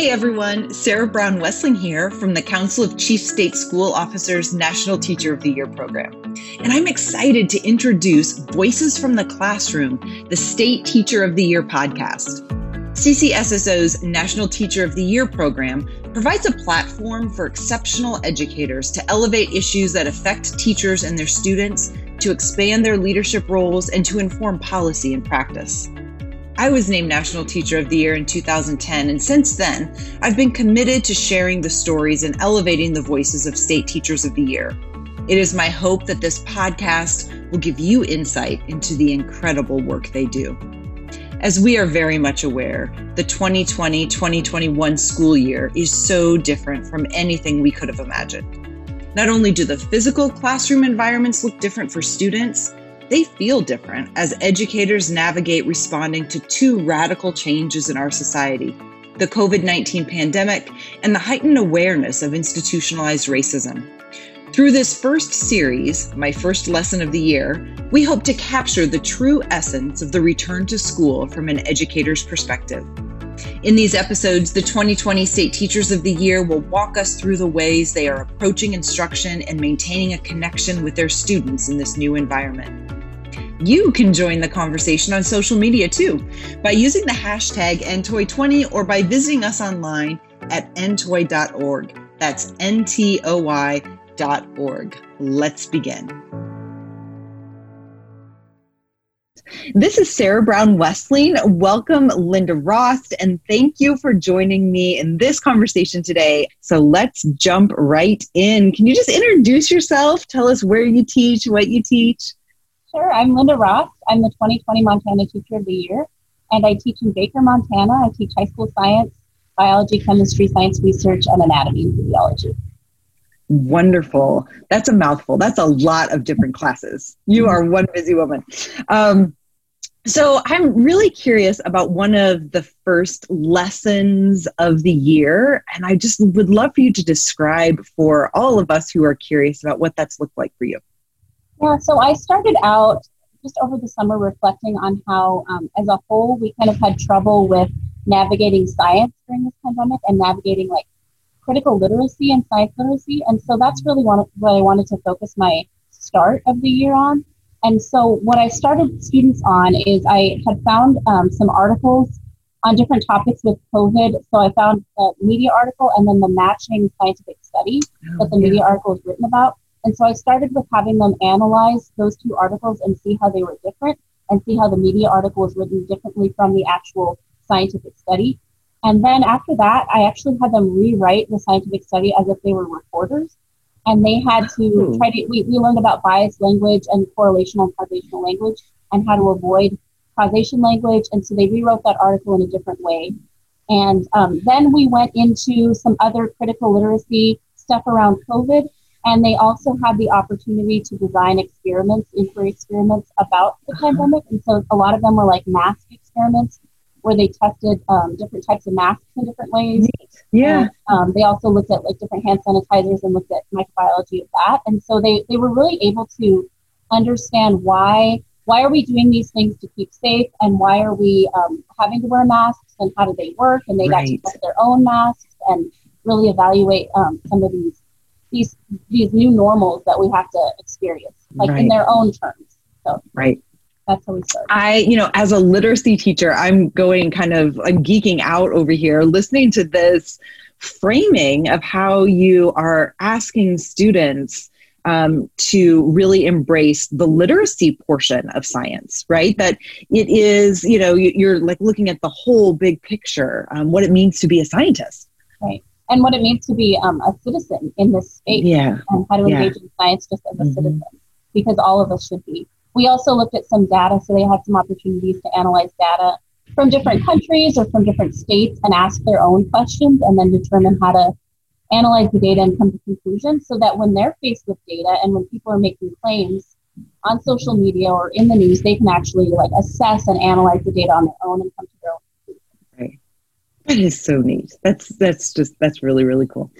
Hey everyone, Sarah Brown Wessling here from the Council of Chief State School Officers National Teacher of the Year program. And I'm excited to introduce Voices from the Classroom, the State Teacher of the Year podcast. CCSSO's National Teacher of the Year program provides a platform for exceptional educators to elevate issues that affect teachers and their students, to expand their leadership roles, and to inform policy and practice. I was named National Teacher of the Year in 2010, and since then, I've been committed to sharing the stories and elevating the voices of State Teachers of the Year. It is my hope that this podcast will give you insight into the incredible work they do. As we are very much aware, the 2020 2021 school year is so different from anything we could have imagined. Not only do the physical classroom environments look different for students, they feel different as educators navigate responding to two radical changes in our society the COVID 19 pandemic and the heightened awareness of institutionalized racism. Through this first series, my first lesson of the year, we hope to capture the true essence of the return to school from an educator's perspective. In these episodes, the 2020 State Teachers of the Year will walk us through the ways they are approaching instruction and maintaining a connection with their students in this new environment. You can join the conversation on social media too by using the hashtag NTOY20 or by visiting us online at ntoy.org. That's N T O Y.org. Let's begin. This is Sarah Brown Wessling. Welcome, Linda Rost, and thank you for joining me in this conversation today. So let's jump right in. Can you just introduce yourself? Tell us where you teach, what you teach. Sure. I'm Linda Rost. I'm the 2020 Montana Teacher of the Year, and I teach in Baker, Montana. I teach high school science, biology, chemistry, science research, and anatomy and physiology. Wonderful. That's a mouthful. That's a lot of different classes. You are one busy woman. Um, so I'm really curious about one of the first lessons of the year, and I just would love for you to describe for all of us who are curious about what that's looked like for you. Yeah, so I started out just over the summer reflecting on how, um, as a whole, we kind of had trouble with navigating science during this pandemic and navigating like critical literacy and science literacy. And so that's really what, what I wanted to focus my start of the year on. And so what I started students on is I had found um, some articles on different topics with COVID. So I found a media article and then the matching scientific study that the media article was written about. And so I started with having them analyze those two articles and see how they were different and see how the media article was written differently from the actual scientific study. And then after that, I actually had them rewrite the scientific study as if they were reporters. And they had to oh. try to, we, we learned about biased language and correlational and causational language and how to avoid causation language. And so they rewrote that article in a different way. And um, then we went into some other critical literacy stuff around COVID. And they also had the opportunity to design experiments, inquiry experiments about the uh-huh. pandemic. And so a lot of them were like mask experiments where they tested um, different types of masks in different ways. Yeah. And, um, they also looked at like different hand sanitizers and looked at microbiology of that. And so they, they were really able to understand why why are we doing these things to keep safe and why are we um, having to wear masks and how do they work and they right. got to test their own masks and really evaluate um, some of these these these new normals that we have to experience, like right. in their own terms. So right. That's how we start. I, you know, as a literacy teacher, I'm going kind of, I'm geeking out over here listening to this framing of how you are asking students um, to really embrace the literacy portion of science, right? That it is, you know, you're like looking at the whole big picture, um, what it means to be a scientist. Right and what it means to be um, a citizen in this space yeah. and how to yeah. engage in science just as a mm-hmm. citizen because all of us should be. We also looked at some data, so they had some opportunities to analyze data from different countries or from different states and ask their own questions and then determine how to analyze the data and come to conclusions so that when they're faced with data and when people are making claims on social media or in the news, they can actually like assess and analyze the data on their own and come to that is so neat. That's that's just that's really really cool.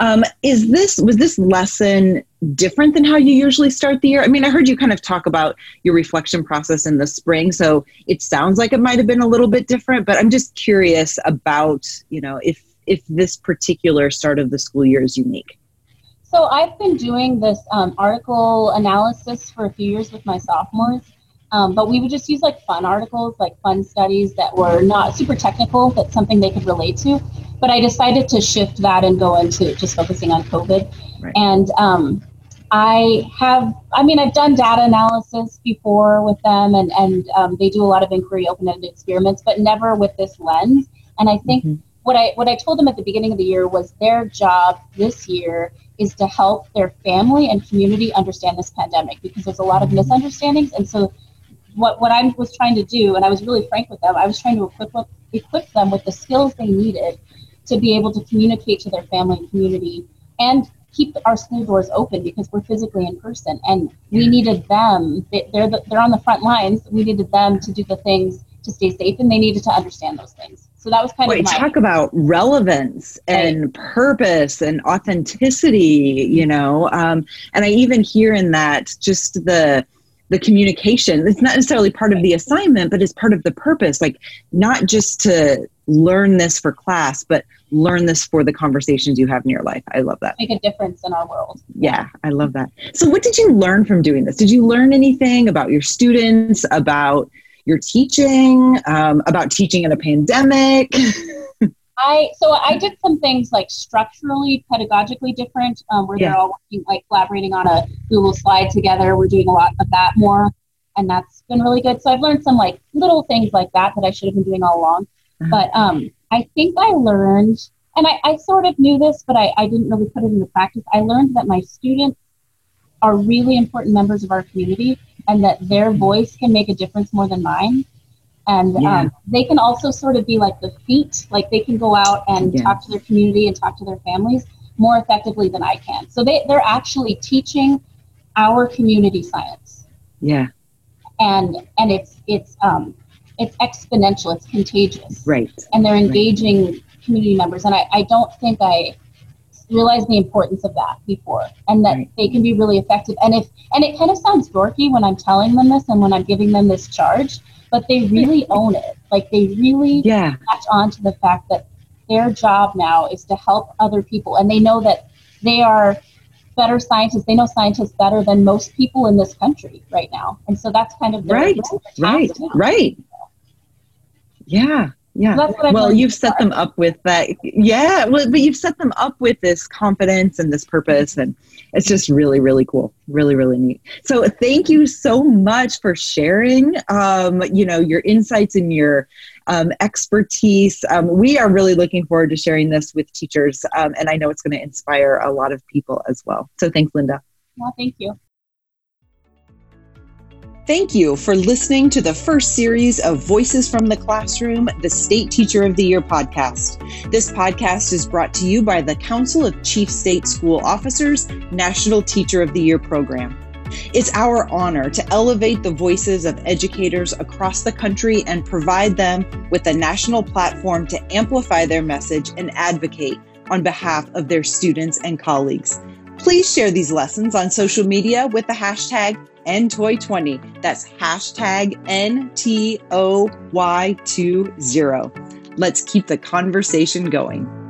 Um, is this was this lesson different than how you usually start the year? I mean, I heard you kind of talk about your reflection process in the spring, so it sounds like it might have been a little bit different. But I'm just curious about you know if if this particular start of the school year is unique? So I've been doing this um, article analysis for a few years with my sophomores, um, but we would just use like fun articles, like fun studies that were not super technical, but something they could relate to. But I decided to shift that and go into just focusing on COVID. Right. And um, I have, I mean, I've done data analysis before with them, and and um, they do a lot of inquiry open-ended experiments, but never with this lens. And I think mm-hmm. what I what I told them at the beginning of the year was their job this year is to help their family and community understand this pandemic because there's a lot of mm-hmm. misunderstandings. And so, what what I was trying to do, and I was really frank with them, I was trying to equip equip them with the skills they needed to be able to communicate to their family and community and keep our school doors open because we're physically in person. And we needed them they're the, they're on the front lines. We needed them to do the things to stay safe and they needed to understand those things. So that was kind Wait, of my, talk about relevance and right. purpose and authenticity you know um, and i even hear in that just the the communication. It's not necessarily part of the assignment but it's part of the purpose. Like not just to learn this for class but learn this for the conversations you have in your life. I love that. Make a difference in our world. Yeah i love that. So what did you learn from doing this? Did you learn anything about your students about your teaching um, about teaching in a pandemic I so I did some things like structurally, pedagogically different, um, where yeah. they're all working like collaborating on a Google slide together. We're doing a lot of that more, and that's been really good. So I've learned some like little things like that that I should have been doing all along. Uh-huh. But um, I think I learned, and I, I sort of knew this, but I, I didn't really put it into practice. I learned that my students are really important members of our community, and that their voice can make a difference more than mine and yeah. um, they can also sort of be like the feet like they can go out and yeah. talk to their community and talk to their families more effectively than i can so they, they're actually teaching our community science yeah and and it's it's um it's exponential it's contagious right and they're engaging right. community members and I, I don't think i realized the importance of that before and that right. they can be really effective and if and it kind of sounds dorky when i'm telling them this and when i'm giving them this charge but they really own it. Like they really yeah. latch on to the fact that their job now is to help other people, and they know that they are better scientists. They know scientists better than most people in this country right now, and so that's kind of right, right, right. Yeah, yeah. Well, you've set them up with that. Yeah. Well, but you've set them up with this confidence and this purpose. And it's just really, really cool. Really, really neat. So thank you so much for sharing, um, you know, your insights and your um, expertise. Um, we are really looking forward to sharing this with teachers. Um, and I know it's going to inspire a lot of people as well. So thanks, Linda. Well, thank you. Thank you for listening to the first series of Voices from the Classroom, the State Teacher of the Year podcast. This podcast is brought to you by the Council of Chief State School Officers National Teacher of the Year program. It's our honor to elevate the voices of educators across the country and provide them with a national platform to amplify their message and advocate on behalf of their students and colleagues. Please share these lessons on social media with the hashtag NTOY20. That's hashtag NTOY20. Let's keep the conversation going.